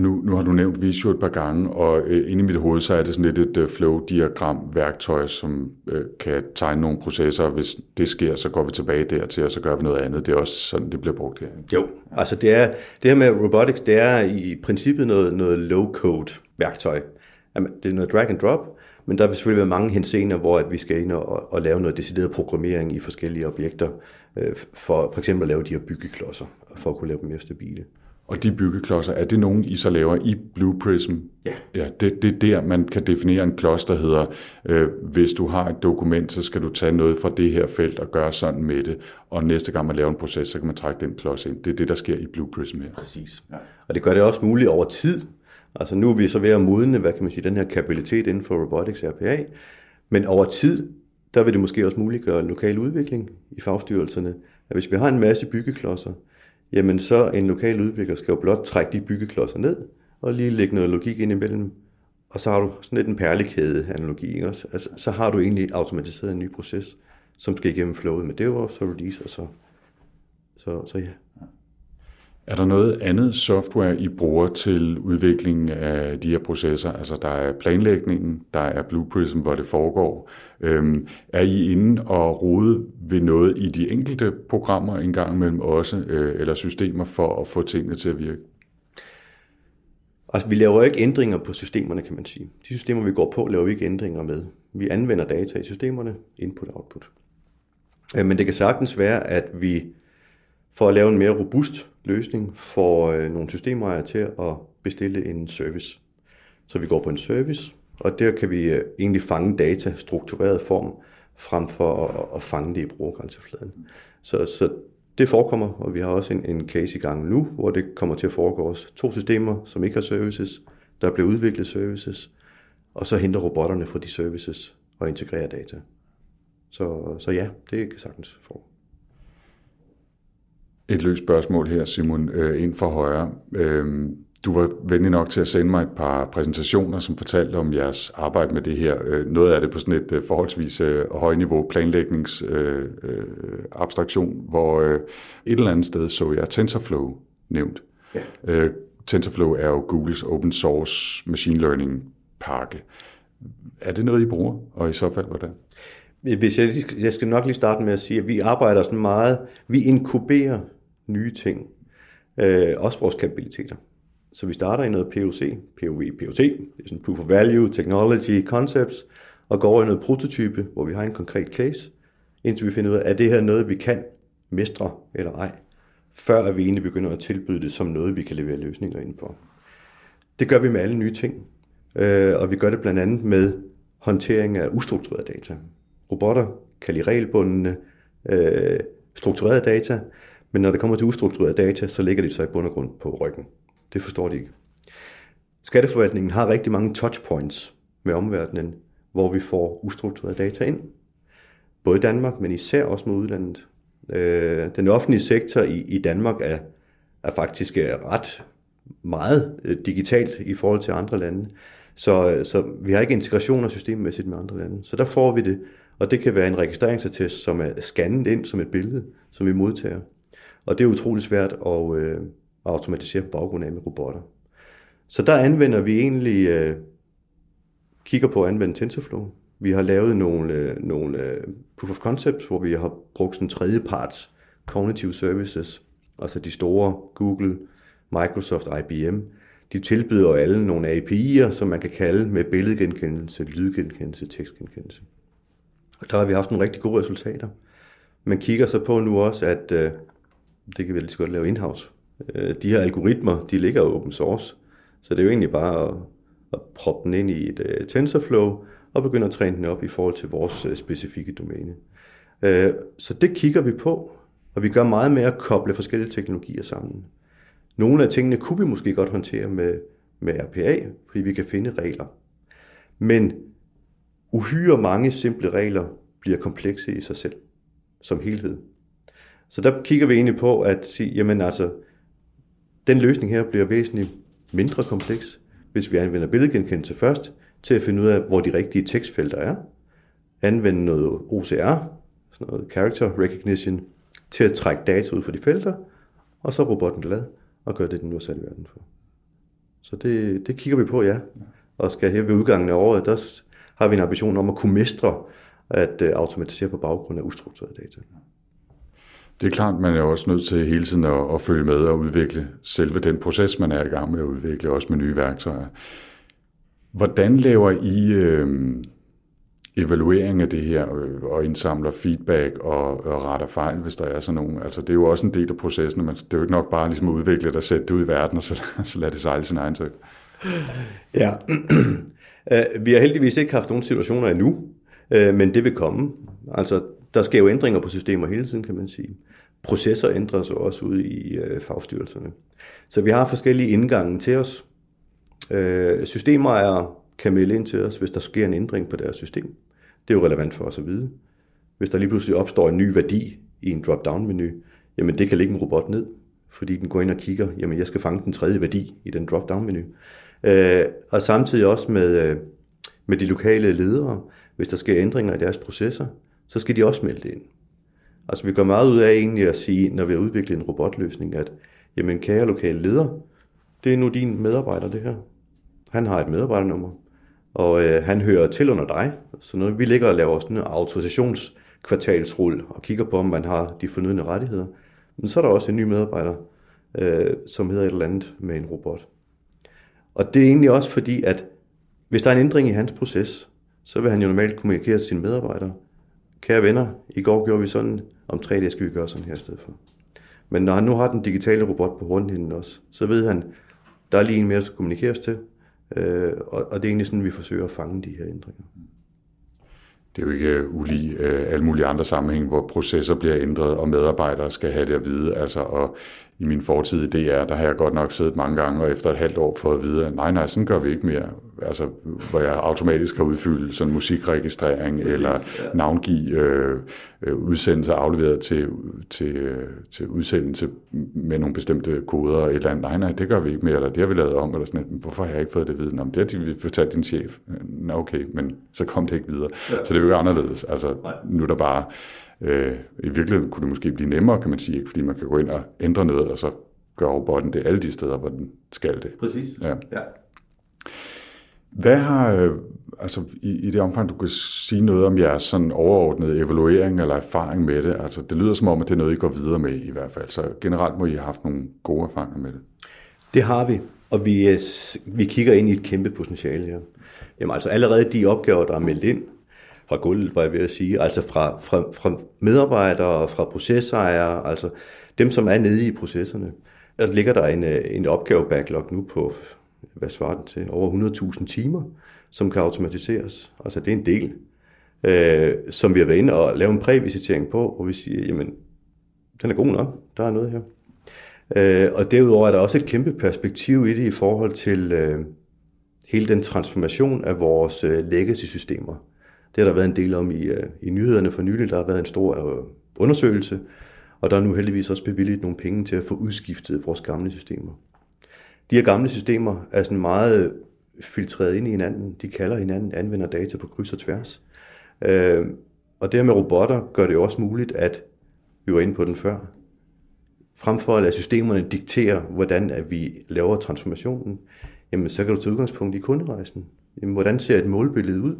Nu, nu har du nævnt Visio et par gange, og øh, inde i mit hoved, så er det sådan lidt et øh, flow-diagram-værktøj, som øh, kan tegne nogle processer, og hvis det sker, så går vi tilbage dertil, og så gør vi noget andet. Det er også sådan, det bliver brugt her. Jo, altså det, er, det her med robotics, det er i princippet noget, noget low-code-værktøj. Det er noget drag and drop, men der vil selvfølgelig være mange hensener, hvor at vi skal ind og, og lave noget decideret programmering i forskellige objekter, øh, for for eksempel at lave de her byggeklodser, for at kunne lave dem mere stabile. Og de byggeklodser, er det nogen, I så laver i Blue Prism? Ja. ja det, det er der, man kan definere en klods, der hedder, øh, hvis du har et dokument, så skal du tage noget fra det her felt og gøre sådan med det. Og næste gang man laver en proces, så kan man trække den klods ind. Det er det, der sker i Blue Prism her. Præcis. Ja. Og det gør det også muligt over tid. Altså nu er vi så ved at modne, hvad kan man sige, den her kapabilitet inden for robotics RPA. Men over tid, der vil det måske også muliggøre lokal udvikling i fagstyrelserne. At hvis vi har en masse byggeklodser, jamen så en lokal udvikler skal jo blot trække de byggeklodser ned, og lige lægge noget logik ind imellem, og så har du sådan lidt en perlekæde-analogi, ikke også? Altså, så har du egentlig automatiseret en ny proces, som skal igennem flowet med DevOps og release, og så, så, så ja. Er der noget andet software, I bruger til udviklingen af de her processer? Altså der er planlægningen, der er Blue Prism, hvor det foregår. Øhm, er I inde og rode ved noget i de enkelte programmer en gang imellem også, øh, eller systemer for at få tingene til at virke? Altså, vi laver ikke ændringer på systemerne, kan man sige. De systemer, vi går på, laver vi ikke ændringer med. Vi anvender data i systemerne, input-output. Øh, men det kan sagtens være, at vi for at lave en mere robust løsning får øh, nogle systemejere til at bestille en service. Så vi går på en service, og der kan vi øh, egentlig fange data struktureret form, frem for at, at fange det i brugergrænsefladen. Så, så det forekommer, og vi har også en, en case i gang nu, hvor det kommer til at foregå også to systemer, som ikke har services, der bliver udviklet services, og så henter robotterne fra de services og integrerer data. Så, så ja, det kan sagtens foregå. Et løst spørgsmål her, Simon, øh, ind for højre. Øh, du var venlig nok til at sende mig et par præsentationer, som fortalte om jeres arbejde med det her. Øh, noget af det på sådan et øh, forholdsvis øh, højniveau planlægningsabstraktion, hvor et eller andet sted så jeg TensorFlow nævnt. Ja. TensorFlow er jo Googles open source machine learning pakke. Er det noget, I bruger, og i så fald hvordan? Hvis jeg, jeg skal nok lige starte med at sige, at vi arbejder sådan meget, vi inkuberer nye ting, øh, også vores kapabiliteter. Så vi starter i noget POC, POV, POT, det er sådan Proof of Value, Technology, Concepts, og går over i noget prototype, hvor vi har en konkret case, indtil vi finder ud af, er det her noget, vi kan mestre eller ej, før at vi egentlig begynder at tilbyde det som noget, vi kan levere løsninger ind på. Det gør vi med alle nye ting, øh, og vi gør det blandt andet med håndtering af ustruktureret data. Robotter kan lide regelbundne, øh, strukturerede data, men når det kommer til ustruktureret data, så ligger det sig i bund og grund på ryggen. Det forstår de ikke. Skatteforvaltningen har rigtig mange touchpoints med omverdenen, hvor vi får ustruktureret data ind. Både i Danmark, men især også med udlandet. Øh, den offentlige sektor i, i Danmark er, er faktisk øh, ret meget øh, digitalt i forhold til andre lande. Så, øh, så vi har ikke integrationer systemmæssigt med andre lande. Så der får vi det, og det kan være en registreringsattest, som er scannet ind som et billede, som vi modtager. Og det er utrolig svært at, øh, at automatisere på baggrund af med robotter. Så der anvender vi egentlig, øh, kigger på at anvende TensorFlow. Vi har lavet nogle, øh, nogle øh, proof of concepts, hvor vi har brugt sådan tredjeparts cognitive services, altså de store Google, Microsoft, IBM. De tilbyder alle nogle API'er, som man kan kalde med billedgenkendelse, lydgenkendelse, tekstgenkendelse. Og der har vi haft nogle rigtig gode resultater. Man kigger så på nu også, at øh, det kan vi lige så godt lave in-house. Øh, de her algoritmer, de ligger open source, så det er jo egentlig bare at, at proppe den ind i et uh, TensorFlow og begynde at træne den op i forhold til vores uh, specifikke domæne. Uh, så det kigger vi på, og vi gør meget med at koble forskellige teknologier sammen. Nogle af tingene kunne vi måske godt håndtere med, med RPA, fordi vi kan finde regler. Men uhyre mange simple regler bliver komplekse i sig selv, som helhed. Så der kigger vi egentlig på at sige, jamen altså, den løsning her bliver væsentligt mindre kompleks, hvis vi anvender billedgenkendelse først, til at finde ud af, hvor de rigtige tekstfelter er. Anvende noget OCR, sådan noget Character Recognition, til at trække data ud fra de felter, og så er robotten glad og gør det, den nu er sat i verden for. Så det, det kigger vi på, ja. Og skal her ved udgangen af året, der har vi en ambition om at kunne mestre at øh, automatisere på baggrund af ustruktureret data. Det er klart, man er også nødt til hele tiden at, at følge med og udvikle selve den proces, man er i gang med at udvikle, også med nye værktøjer. Hvordan laver I øh, evaluering af det her øh, og indsamler feedback og, og retter fejl, hvis der er sådan nogen? Altså, det er jo også en del af processen. Men det er jo ikke nok bare ligesom at udvikle det og sætte det ud i verden, og så, så lade det sejle sin egen tøj. Ja, øh, vi har heldigvis ikke haft nogen situationer endnu, øh, men det vil komme. Altså, der sker jo ændringer på systemer hele tiden, kan man sige processer ændrer sig også ude i øh, fagstyrelserne. Så vi har forskellige indgange til os. Øh, systemejere kan melde ind til os, hvis der sker en ændring på deres system. Det er jo relevant for os at vide. Hvis der lige pludselig opstår en ny værdi i en drop-down-menu, jamen det kan ligge en robot ned, fordi den går ind og kigger, jamen jeg skal fange den tredje værdi i den drop-down-menu. Øh, og samtidig også med, øh, med de lokale ledere, hvis der sker ændringer i deres processer, så skal de også melde det ind. Altså vi går meget ud af egentlig at sige, når vi har udviklet en robotløsning, at jamen kære lokale leder, det er nu din medarbejder det her. Han har et medarbejdernummer, og øh, han hører til under dig. Så når vi ligger og laver sådan en autorisationskvartalsrulle og kigger på, om man har de fornødne rettigheder, men så er der også en ny medarbejder, øh, som hedder et eller andet med en robot. Og det er egentlig også fordi, at hvis der er en ændring i hans proces, så vil han jo normalt kommunikere til sine medarbejdere. Kære venner, i går gjorde vi sådan, om tre dage skal vi gøre sådan her i stedet for. Men når han nu har den digitale robot på rundhinden også, så ved han, der er lige en mere, der skal kommunikeres til, øh, og, og det er egentlig sådan, vi forsøger at fange de her ændringer. Det er jo ikke øh, ulig øh, alle mulige andre sammenhæng, hvor processer bliver ændret, og medarbejdere skal have det at vide. Altså, og i min fortid i DR, der har jeg godt nok siddet mange gange, og efter et halvt år fået at vide, at nej, nej, sådan gør vi ikke mere. Altså, hvor jeg automatisk har udfyldt sådan musikregistrering, eller navngive øh, øh, udsendelser afleveret til, til, øh, til udsendelse med nogle bestemte koder, eller. Nej, nej, det gør vi ikke mere, eller det har vi lavet om, eller sådan noget. Hvorfor har jeg ikke fået det at vide? Nå, det har de fortalt din chef. Nå, okay, men så kom det ikke videre. Ja. Så det er jo ikke anderledes. Altså, nu er der bare Øh, I virkeligheden kunne det måske blive nemmere, kan man sige, ikke? fordi man kan gå ind og ændre noget, og så gør robotten det alle de steder, hvor den skal det. Præcis. Ja. ja. Hvad har, øh, altså i, i det omfang, du kan sige noget om jeres sådan overordnede evaluering eller erfaring med det, altså det lyder som om, at det er noget, I går videre med i hvert fald, så generelt må I have haft nogle gode erfaringer med det. Det har vi, og vi, øh, vi kigger ind i et kæmpe potentiale her. Jamen altså allerede de opgaver, der er meldt ind, fra gulvet, var jeg ved at sige, altså fra, fra, fra medarbejdere, fra processejere, altså dem, som er nede i processerne. Der ligger der en, øh, en opgave backlog nu på, hvad svarer den til, over 100.000 timer, som kan automatiseres. Altså det er en del, øh, som vi har været inde og lave en prævisitering på, hvor vi siger, jamen, den er god nok, der er noget her. Øh, og derudover er der også et kæmpe perspektiv i det i forhold til øh, hele den transformation af vores øh, legacy-systemer. Det har der været en del om i, øh, i nyhederne for nylig. Der har været en stor øh, undersøgelse, og der er nu heldigvis også bevilget nogle penge til at få udskiftet vores gamle systemer. De her gamle systemer er sådan meget øh, filtreret ind i hinanden. De kalder hinanden, anvender data på kryds og tværs. Øh, og det her med robotter gør det jo også muligt, at vi var inde på den før, frem for at lade systemerne diktere, hvordan at vi laver transformationen, jamen så kan du tage udgangspunkt i kunderejsen. Jamen, hvordan ser et målbillede ud?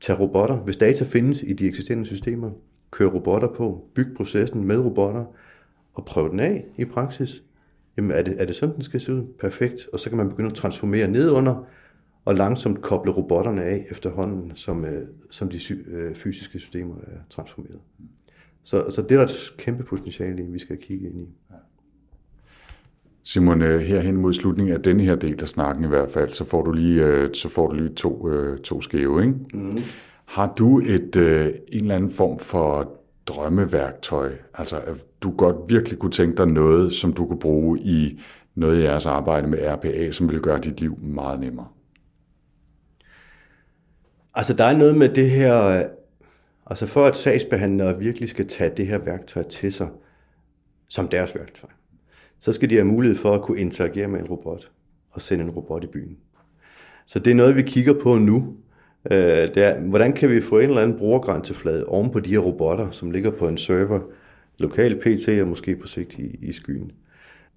Tag robotter. Hvis data findes i de eksisterende systemer, kør robotter på, byg processen med robotter, og prøv den af i praksis. Jamen er det, er det sådan, den skal se ud? Perfekt. Og så kan man begynde at transformere nedunder, og langsomt koble robotterne af efterhånden, som, øh, som de øh, fysiske systemer er transformeret. Så, så det er der et kæmpe potentiale vi skal kigge ind i. Simon, øh, her hen mod slutningen af denne her del af snakken i hvert fald, så får du lige, øh, så får du lige to, øh, to skæve. Ikke? Mm. Har du et, en eller anden form for drømmeværktøj? Altså, at du godt virkelig kunne tænke dig noget, som du kunne bruge i noget af jeres arbejde med RPA, som vil gøre dit liv meget nemmere? Altså, der er noget med det her... Altså, for at sagsbehandlere virkelig skal tage det her værktøj til sig, som deres værktøj, så skal de have mulighed for at kunne interagere med en robot og sende en robot i byen. Så det er noget, vi kigger på nu. Øh, det er, hvordan kan vi få en eller anden brugergrænseflade oven på de her robotter, som ligger på en server, lokal PT og måske på sigt i, i skyen.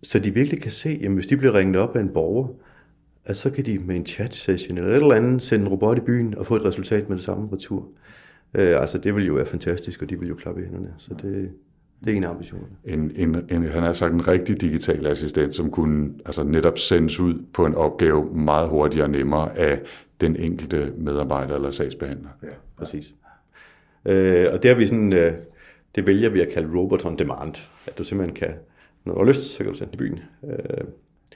Så de virkelig kan se, at hvis de bliver ringet op af en borger, at så kan de med en chat session eller et eller andet sende en robot i byen og få et resultat med det samme retur. Øh, altså det vil jo være fantastisk, og de vil jo klappe i hænderne. Så det, det er en ambition. En, en, en, han har sagt en rigtig digital assistent, som kunne altså netop sendes ud på en opgave meget hurtigere og nemmere af den enkelte medarbejder eller sagsbehandler. Ja, præcis. Øh, og det har vi sådan, øh, det vælger vi at kalde robot on demand. At du simpelthen kan, når du har lyst, så kan du sende i byen. Øh,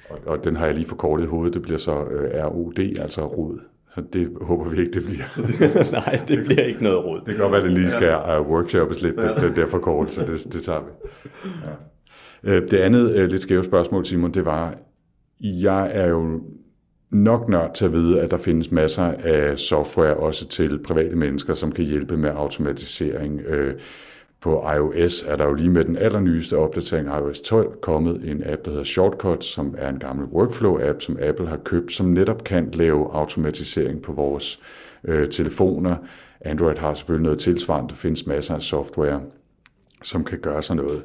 og, og den har jeg lige forkortet i hovedet, det bliver så øh, ROD, altså rod. Så det håber vi ikke, det bliver. Nej, det bliver ikke noget råd. Det kan godt være, at det lige skal uh, workshoppes lidt, ja. den der forkortelse, det, det tager vi. Ja. Øh, det andet uh, lidt skæve spørgsmål, Simon, det var, jeg er jo nok nørd til at vide, at der findes masser af software også til private mennesker, som kan hjælpe med automatisering. Uh, på iOS er der jo lige med den allernyeste opdatering iOS 12 kommet en app, der hedder Shortcuts, som er en gammel workflow-app, som Apple har købt, som netop kan lave automatisering på vores øh, telefoner. Android har selvfølgelig noget tilsvarende. Der findes masser af software, som kan gøre sådan noget.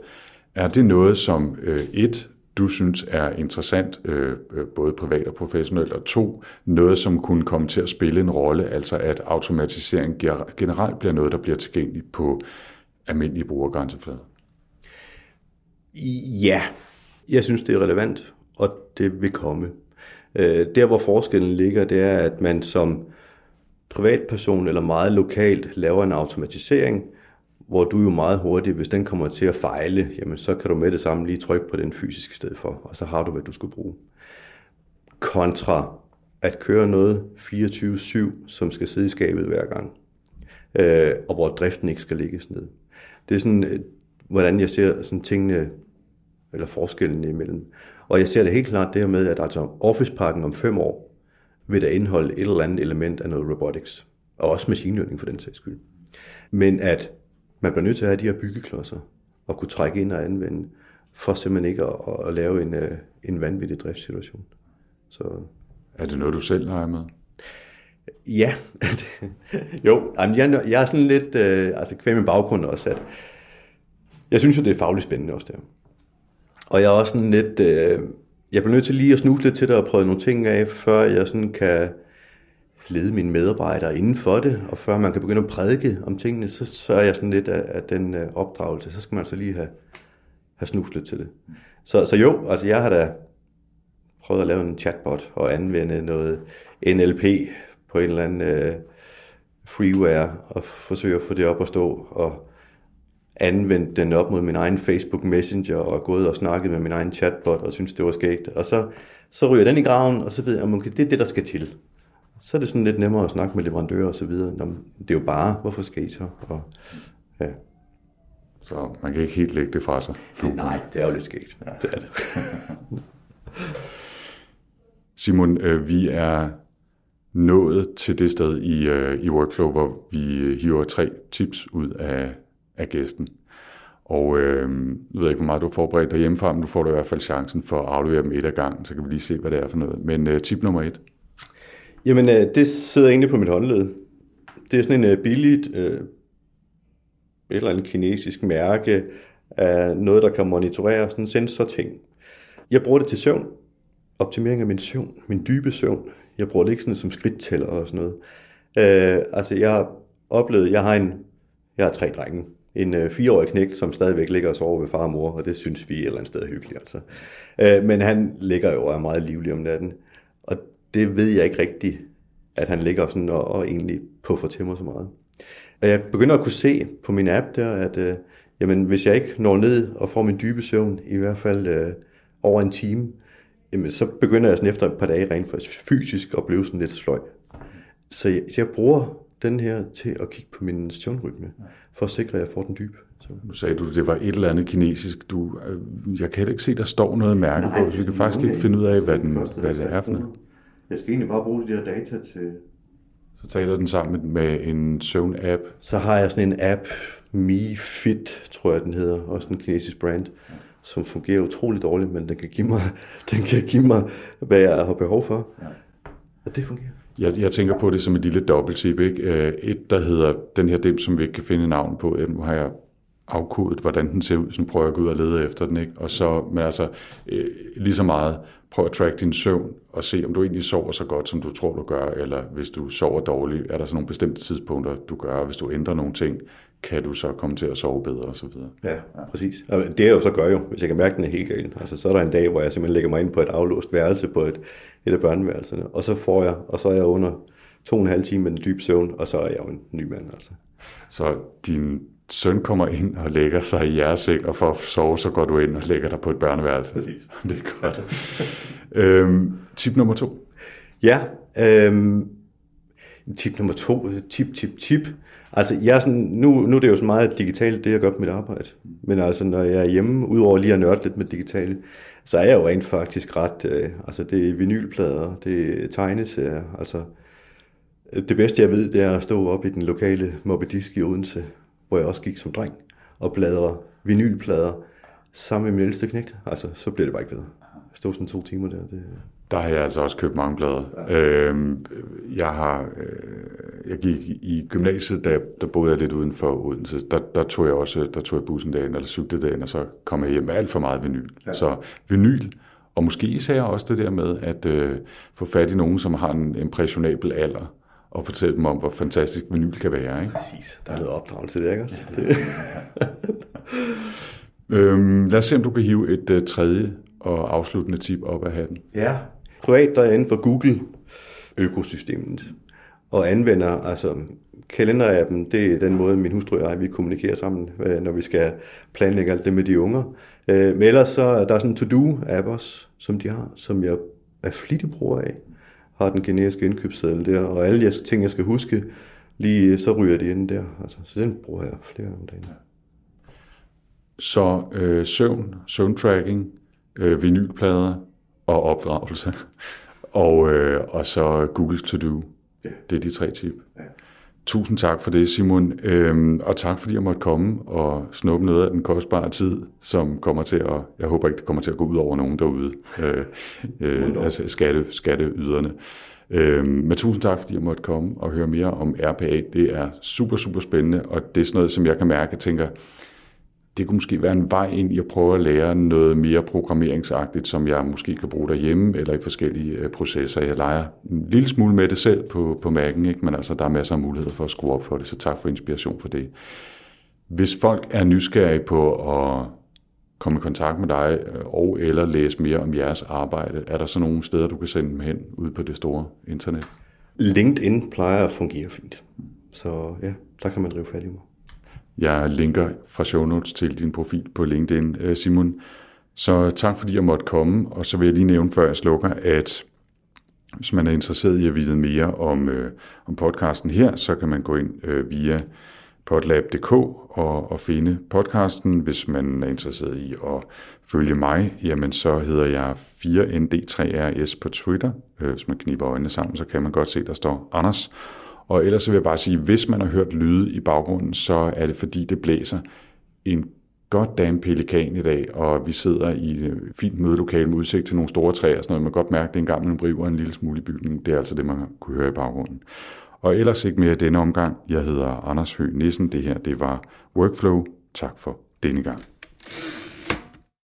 Er det noget, som øh, et, du synes er interessant, øh, øh både privat og professionelt, og to, noget, som kunne komme til at spille en rolle, altså at automatisering generelt bliver noget, der bliver tilgængeligt på almindelige brugergrænseflade? Ja, jeg synes, det er relevant, og det vil komme. Øh, der, hvor forskellen ligger, det er, at man som privatperson eller meget lokalt laver en automatisering, hvor du jo meget hurtigt, hvis den kommer til at fejle, jamen så kan du med det samme lige trykke på den fysiske sted for, og så har du, hvad du skulle bruge. Kontra at køre noget 24-7, som skal sidde i skabet hver gang, øh, og hvor driften ikke skal ligges ned. Det er sådan, øh, hvordan jeg ser sådan tingene, eller forskellen imellem. Og jeg ser det helt klart der med, at altså Office-pakken om fem år vil der indeholde et eller andet element af noget robotics, og også maskinlæring for den sags skyld. Men at man bliver nødt til at have de her byggeklodser, og kunne trække ind og anvende, for simpelthen ikke at, at lave en, øh, en vanvittig driftssituation. Så, er det noget, du selv har med? Ja, jo, jeg, jeg er sådan lidt, øh, altså kvæm min baggrund også, at jeg synes jo, det er fagligt spændende også der. Og jeg er også sådan lidt, øh, jeg bliver nødt til lige at snuse lidt til det og prøve nogle ting af, før jeg sådan kan lede mine medarbejdere inden for det, og før man kan begynde at prædike om tingene, så, så er jeg sådan lidt af, af den øh, opdragelse. Så skal man altså lige have, have snust lidt til det. Så, så jo, altså jeg har da prøvet at lave en chatbot og anvende noget NLP på en eller anden øh, freeware og forsøge at få det op at stå og anvendt den op mod min egen Facebook Messenger og gået og snakket med min egen chatbot og synes det var skægt. Og så, så ryger den i graven, og så ved jeg, at okay, det er det, der skal til så er det sådan lidt nemmere at snakke med leverandører og så videre. Nå, det er jo bare, hvorfor skal I så? Og, ja. Så man kan ikke helt lægge det fra sig. Nej, det er jo lidt skægt. Ja. Det er det. Simon, øh, vi er nået til det sted i, øh, i workflow, hvor vi øh, hiver tre tips ud af, af gæsten. Og øh, jeg ved ikke, hvor meget du har forberedt dig hjemmefra, men du får da i hvert fald chancen for at aflevere dem et af gangen, så kan vi lige se, hvad det er for noget. Men øh, tip nummer et. Jamen, øh, det sidder egentlig på mit håndled. Det er sådan en øh, billigt, øh, et eller andet kinesisk mærke af noget, der kan monitorere sådan en sensor-ting. Jeg bruger det til søvn. Optimering af min søvn, min dybe søvn. Jeg bruger det ikke sådan som skridttæller og sådan noget. Øh, altså, jeg har oplevet, jeg har en, jeg har tre drenge. En øh, fireårig knægt, som stadigvæk ligger og sover ved far og mor, og det synes vi er et eller andet sted hyggeligt. Altså. Øh, men han ligger jo og er meget livlig om natten Og det ved jeg ikke rigtigt, at han ligger sådan og, og egentlig puffer til mig så meget. Og jeg begynder at kunne se på min app der, at øh, jamen, hvis jeg ikke når ned og får min dybe søvn, i hvert fald øh, over en time, jamen, så begynder jeg sådan efter et par dage rent fysisk at blive sådan lidt sløj. Så jeg, så jeg bruger den her til at kigge på min søvnrytme, for at sikre, at jeg får den dybe. Så. Nu sagde du, det var et eller andet kinesisk. Du, øh, jeg kan heller ikke se, der står noget mærke Nej, på, så vi kan faktisk ikke finde ud af, hvad, den, hvad det er for noget. Jeg skal egentlig bare bruge de der data til... Så taler den sammen med en søvn-app? Så har jeg sådan en app, MiFit, tror jeg den hedder, også en kinesisk brand, ja. Som fungerer utroligt dårligt, men den kan give mig, den kan give mig hvad jeg har behov for. Ja. Og det fungerer. Jeg, jeg tænker på det som et lille dobbelttip. Ikke? Øh, et, der hedder den her dem, som vi ikke kan finde navn på. Nu har jeg afkodet, hvordan den ser ud, så prøver jeg at gå ud og lede efter den. Ikke? Og så, men altså, øh, lige så meget, prøv at track din søvn og se, om du egentlig sover så godt, som du tror, du gør, eller hvis du sover dårligt, er der så nogle bestemte tidspunkter, du gør, hvis du ændrer nogle ting, kan du så komme til at sove bedre osv. Ja, ja, præcis. Og det jeg jo så gør jo, hvis jeg kan mærke, at den er helt galt. Altså, så er der en dag, hvor jeg simpelthen lægger mig ind på et aflåst værelse på et, et af børneværelserne, og så får jeg, og så er jeg under to og en halv time med en dyb søvn, og så er jeg jo en ny mand. Altså. Så din søn kommer ind og lægger sig i jeres seng, og for at sove, så går du ind og lægger dig på et børneværelse. Præcis. Det er godt. øhm, tip nummer to. Ja, øhm, tip nummer to, tip, tip, tip. Altså, jeg er sådan, nu, nu er det jo så meget digitalt, det jeg gør på mit arbejde. Men altså, når jeg er hjemme, udover lige at nørde lidt med digitale, så er jeg jo rent faktisk ret, øh, altså det er vinylplader, det er tegneserier, altså det bedste jeg ved, det er at stå op i den lokale Mobbedisk i Odense hvor jeg også gik som dreng og bladre vinylplader sammen med min ældste knægt. Altså, så bliver det bare ikke bedre. Jeg stod sådan to timer der. Det... Der har jeg altså også købt mange plader. Ja. Øhm, jeg har, øh, jeg gik i gymnasiet, der, der boede jeg lidt uden for Odense. Der, der tog jeg også der tog jeg bussen dagen, eller cyklede dagen, og så kom jeg hjem med alt for meget vinyl. Ja. Så vinyl, og måske især også det der med at øh, få fat i nogen, som har en impressionabel alder, og fortælle dem om, hvor fantastisk vinyl kan være. Ikke? Præcis. Der er noget opdragelse det, ikke også? øhm, lad os se, om du kan hive et uh, tredje og afsluttende tip op af hatten. Ja. Privat, der er inden for Google-økosystemet og anvender altså kalenderappen, det er den måde, min hustru og jeg, vi kommunikerer sammen, øh, når vi skal planlægge alt det med de unger. Øh, men ellers så er der sådan en to-do-app også, som de har, som jeg er flittig bruger af har den generiske indkøbsseddel der, og alle de ting, jeg skal huske, lige øh, så ryger de ind der. Altså, så den bruger jeg flere om dagen. Så øh, søvn, søvntracking, øh, vinylplader og opdragelse, og, øh, og så Googles To Do. Ja. Det er de tre tip. Ja. Tusind tak for det, Simon, øhm, og tak fordi jeg måtte komme og snuppe noget af den kostbare tid, som kommer til at, jeg håber ikke, det kommer til at gå ud over nogen derude, øh, øh, altså skatte, skatteyderne. Øhm, men tusind tak, fordi jeg måtte komme og høre mere om RPA. Det er super, super spændende, og det er sådan noget, som jeg kan mærke, jeg tænker, det kunne måske være en vej ind i at prøve at lære noget mere programmeringsagtigt, som jeg måske kan bruge derhjemme eller i forskellige øh, processer. Jeg leger en lille smule med det selv på, på Mac'en, ikke? men altså, der er masser af muligheder for at skrue op for det, så tak for inspiration for det. Hvis folk er nysgerrige på at komme i kontakt med dig øh, og eller læse mere om jeres arbejde, er der så nogle steder, du kan sende dem hen ud på det store internet? LinkedIn plejer at fungere fint. Så ja, der kan man drive fat i mig. Jeg linker fra show notes til din profil på LinkedIn, øh, Simon. Så tak fordi jeg måtte komme, og så vil jeg lige nævne, før jeg slukker, at hvis man er interesseret i at vide mere om, øh, om podcasten her, så kan man gå ind øh, via podlab.dk og, og finde podcasten. Hvis man er interesseret i at følge mig, jamen så hedder jeg 4ND3RS på Twitter. Øh, hvis man kniber øjnene sammen, så kan man godt se, der står Anders. Og ellers så vil jeg bare sige, hvis man har hørt lyde i baggrunden, så er det fordi, det blæser en godt dame pelikan i dag, og vi sidder i et fint mødelokale med udsigt til nogle store træer og sådan noget. Man kan godt mærke, at det er en gammel briver en lille smule i bygningen. Det er altså det, man kunne høre i baggrunden. Og ellers ikke mere denne omgang. Jeg hedder Anders Høgh Nissen. Det her, det var Workflow. Tak for denne gang.